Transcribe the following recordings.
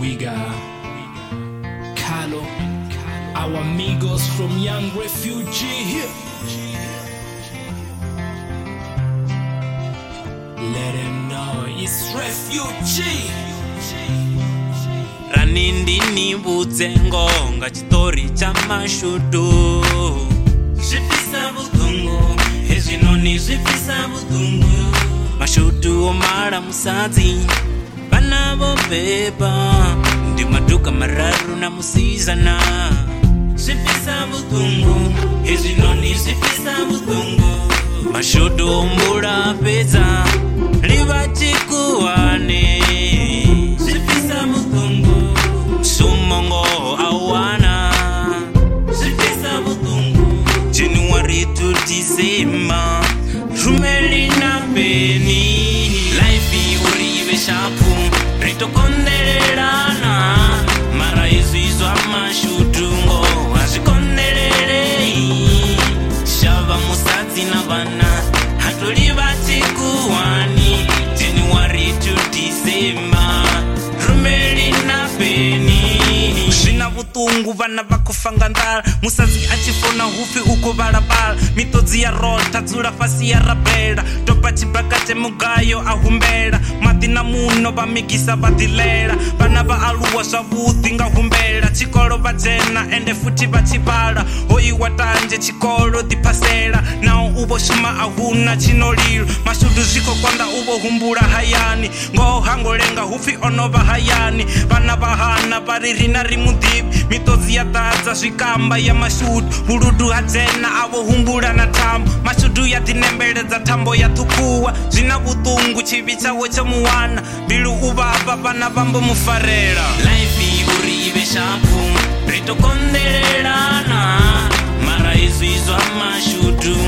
Uyga. Kalo. Our amigos from Young Refugee here. Let them know it's Refugee. ranindinibudze ngonga chitori chamashutu mashutu omala musadzi mapepa ndi maduka mararu na musizana mashodo mbula pedza liva chikuwane sumongo awana januari to disemba rumelina peni tokonderana mara izviizva mashutungo hazvikonderelei shava musadzi navana hatori vatikuwani january to december vutungu vana va kufanga ndala musadzi achifona hupfi uku valabala mitodzi ya rota dzula fasi ya rabela topa chibaka chemugayo ahumbela mati muno vha mikisa vha ḓilela vhana vha aluwa zwavhuḓi nga humbela tshikolo vha dzhena ende futhi vha tshi vhala ho iwa tanzhe tshikolo ḓiphasela naho uvo shima ahuna chinolilo mashudu zwiko kwanda uvo humbula hayani ngoho hango lenga hupfi onova hayani vana va hana vari rina ri mudivi mitozi ya dadza zwikamba ya mashudu vuludu ha dzena avo humbula na thambo mashudu ya dzinembeledza thambo ya thukuwa zwi na vuṱungu tshivi tshawo tsho muwana mbilu u vava vana vambo mufarela laivi uri ive shapu ri tokonderelana mara izwi zwa mashudu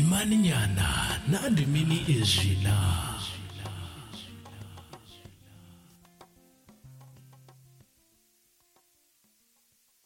ịmanị ya na na adịmini ezina